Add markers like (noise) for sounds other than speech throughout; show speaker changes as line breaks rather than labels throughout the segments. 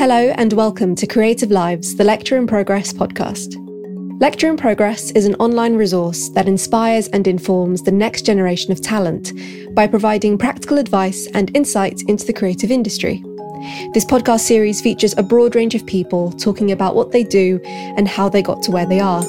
Hello, and welcome to Creative Lives, the Lecture in Progress podcast. Lecture in Progress is an online resource that inspires and informs the next generation of talent by providing practical advice and insights into the creative industry. This podcast series features a broad range of people talking about what they do and how they got to where they are.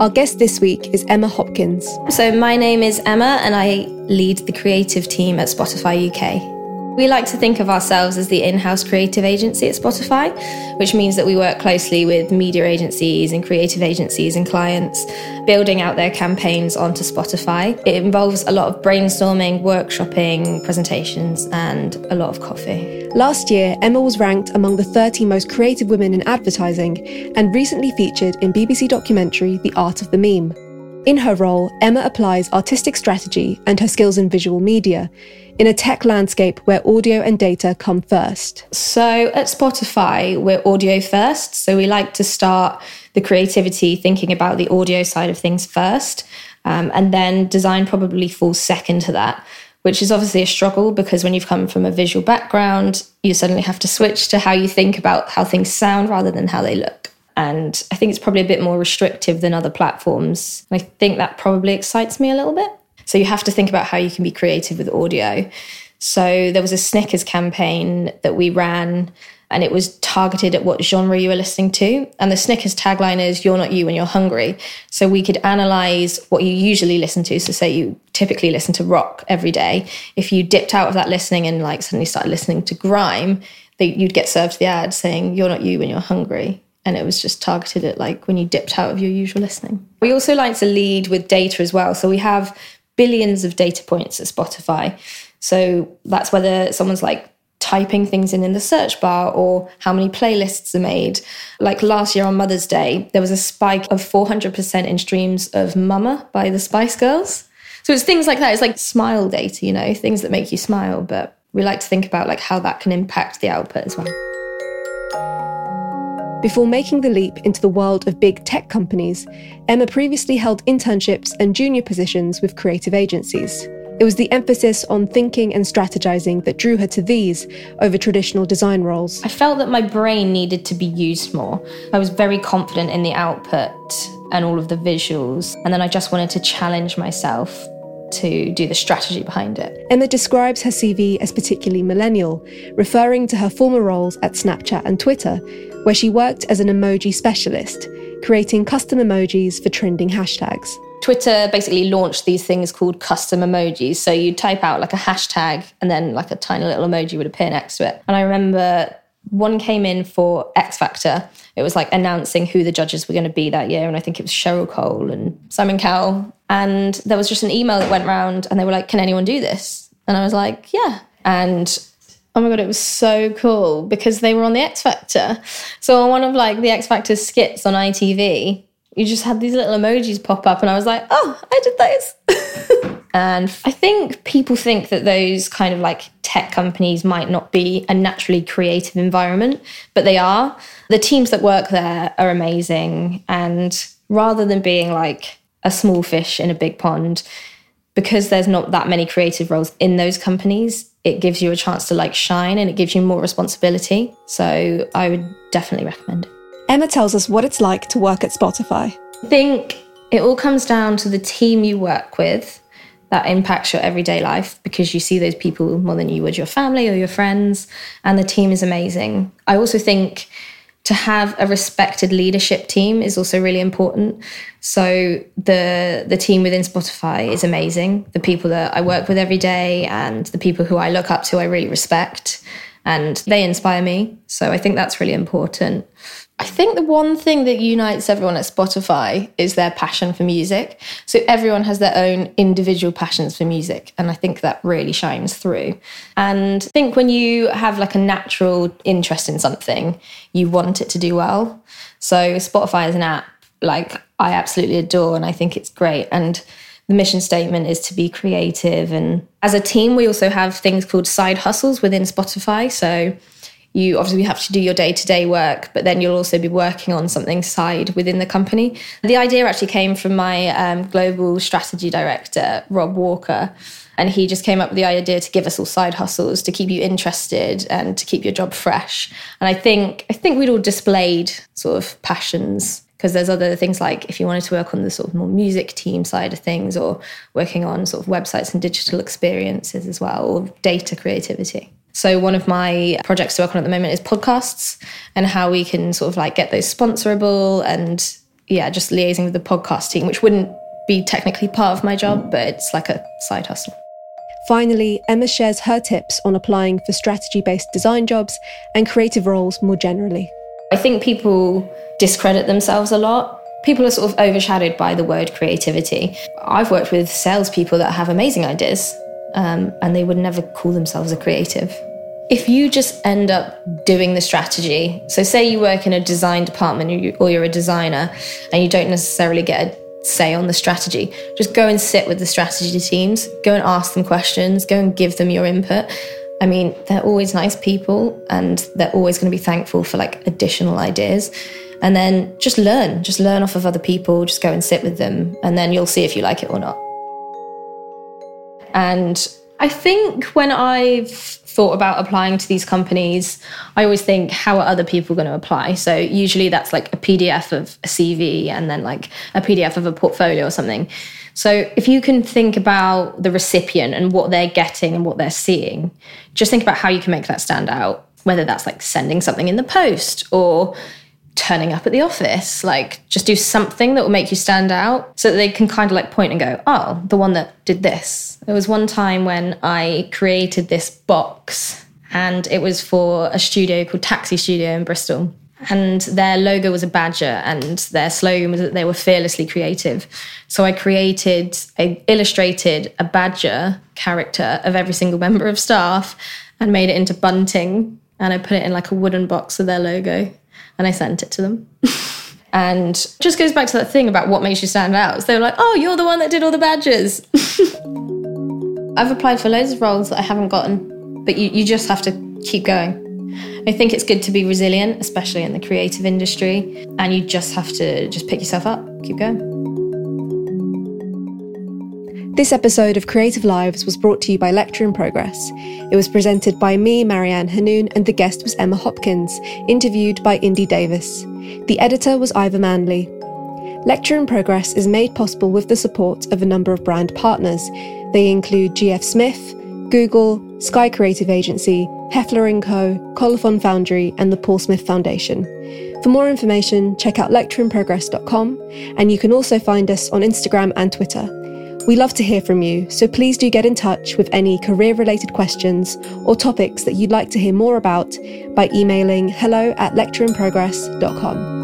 Our guest this week is Emma Hopkins.
So, my name is Emma, and I lead the creative team at Spotify UK. We like to think of ourselves as the in house creative agency at Spotify, which means that we work closely with media agencies and creative agencies and clients, building out their campaigns onto Spotify. It involves a lot of brainstorming, workshopping, presentations, and a lot of coffee.
Last year, Emma was ranked among the 30 most creative women in advertising and recently featured in BBC documentary The Art of the Meme. In her role, Emma applies artistic strategy and her skills in visual media in a tech landscape where audio and data come first.
So at Spotify, we're audio first. So we like to start the creativity thinking about the audio side of things first. Um, and then design probably falls second to that, which is obviously a struggle because when you've come from a visual background, you suddenly have to switch to how you think about how things sound rather than how they look. And I think it's probably a bit more restrictive than other platforms. I think that probably excites me a little bit. So you have to think about how you can be creative with audio. So there was a Snickers campaign that we ran and it was targeted at what genre you were listening to. And the Snickers tagline is You're not you when you're hungry. So we could analyze what you usually listen to. So, say you typically listen to rock every day. If you dipped out of that listening and like suddenly started listening to grime, that you'd get served the ad saying You're not you when you're hungry and it was just targeted at like when you dipped out of your usual listening. We also like to lead with data as well. So we have billions of data points at Spotify. So that's whether someone's like typing things in in the search bar or how many playlists are made. Like last year on Mother's Day, there was a spike of 400% in streams of Mama by the Spice Girls. So it's things like that. It's like smile data, you know, things that make you smile. But we like to think about like how that can impact the output as well.
Before making the leap into the world of big tech companies, Emma previously held internships and junior positions with creative agencies. It was the emphasis on thinking and strategizing that drew her to these over traditional design roles.
I felt that my brain needed to be used more. I was very confident in the output and all of the visuals, and then I just wanted to challenge myself to do the strategy behind it.
Emma describes her CV as particularly millennial, referring to her former roles at Snapchat and Twitter, where she worked as an emoji specialist, creating custom emojis for trending hashtags.
Twitter basically launched these things called custom emojis. So you type out like a hashtag and then like a tiny little emoji would appear next to it. And I remember one came in for X Factor. It was like announcing who the judges were going to be that year. And I think it was Cheryl Cole and Simon Cowell. And there was just an email that went around and they were like, Can anyone do this? And I was like, Yeah. And oh my god, it was so cool because they were on the X Factor. So on one of like the X Factor skits on ITV, you just had these little emojis pop up, and I was like, oh, I did those. (laughs) and I think people think that those kind of like tech companies might not be a naturally creative environment, but they are. The teams that work there are amazing, and rather than being like a small fish in a big pond, because there's not that many creative roles in those companies, it gives you a chance to like shine and it gives you more responsibility. So I would definitely recommend it.
Emma tells us what it's like to work at Spotify.
I think it all comes down to the team you work with that impacts your everyday life because you see those people more than you would your family or your friends, and the team is amazing. I also think to have a respected leadership team is also really important. So the the team within Spotify is amazing. The people that I work with every day and the people who I look up to I really respect and they inspire me. So I think that's really important. I think the one thing that unites everyone at Spotify is their passion for music. So everyone has their own individual passions for music. And I think that really shines through. And I think when you have like a natural interest in something, you want it to do well. So Spotify is an app like I absolutely adore and I think it's great. And the mission statement is to be creative. And as a team, we also have things called side hustles within Spotify. So you obviously have to do your day to day work, but then you'll also be working on something side within the company. The idea actually came from my um, global strategy director, Rob Walker. And he just came up with the idea to give us all side hustles to keep you interested and to keep your job fresh. And I think I think we'd all displayed sort of passions because there's other things like if you wanted to work on the sort of more music team side of things or working on sort of websites and digital experiences as well or data creativity so one of my projects to work on at the moment is podcasts and how we can sort of like get those sponsorable and yeah just liaising with the podcast team which wouldn't be technically part of my job but it's like a side hustle
Finally, Emma shares her tips on applying for strategy based design jobs and creative roles more generally.
I think people discredit themselves a lot. People are sort of overshadowed by the word creativity. I've worked with salespeople that have amazing ideas um, and they would never call themselves a creative. If you just end up doing the strategy, so say you work in a design department or you're a designer and you don't necessarily get a say on the strategy, just go and sit with the strategy teams, go and ask them questions, go and give them your input. I mean, they're always nice people and they're always going to be thankful for like additional ideas. And then just learn, just learn off of other people, just go and sit with them, and then you'll see if you like it or not. And I think when I've thought about applying to these companies, I always think, how are other people going to apply? So usually that's like a PDF of a CV and then like a PDF of a portfolio or something. So if you can think about the recipient and what they're getting and what they're seeing, just think about how you can make that stand out, whether that's like sending something in the post or turning up at the office. Like just do something that will make you stand out so that they can kind of like point and go, oh, the one that did this. There was one time when I created this box and it was for a studio called Taxi Studio in Bristol and their logo was a badger and their slogan was that they were fearlessly creative so i created i illustrated a badger character of every single member of staff and made it into bunting and i put it in like a wooden box with their logo and i sent it to them. And just goes back to that thing about what makes you stand out. So they were like oh you're the one that did all the badges. (laughs) I've applied for loads of roles that i haven't gotten but you, you just have to keep going. I think it's good to be resilient, especially in the creative industry, and you just have to just pick yourself up, keep going.
This episode of Creative Lives was brought to you by Lecture in Progress. It was presented by me, Marianne Hanoun, and the guest was Emma Hopkins, interviewed by Indy Davis. The editor was Ivor Manley. Lecture in Progress is made possible with the support of a number of brand partners. They include GF Smith, Google, Sky Creative Agency, Heffler & Co., Colophon Foundry, and the Paul Smith Foundation. For more information, check out lectureinprogress.com, and you can also find us on Instagram and Twitter. We love to hear from you, so please do get in touch with any career related questions or topics that you'd like to hear more about by emailing hello at lectureinprogress.com.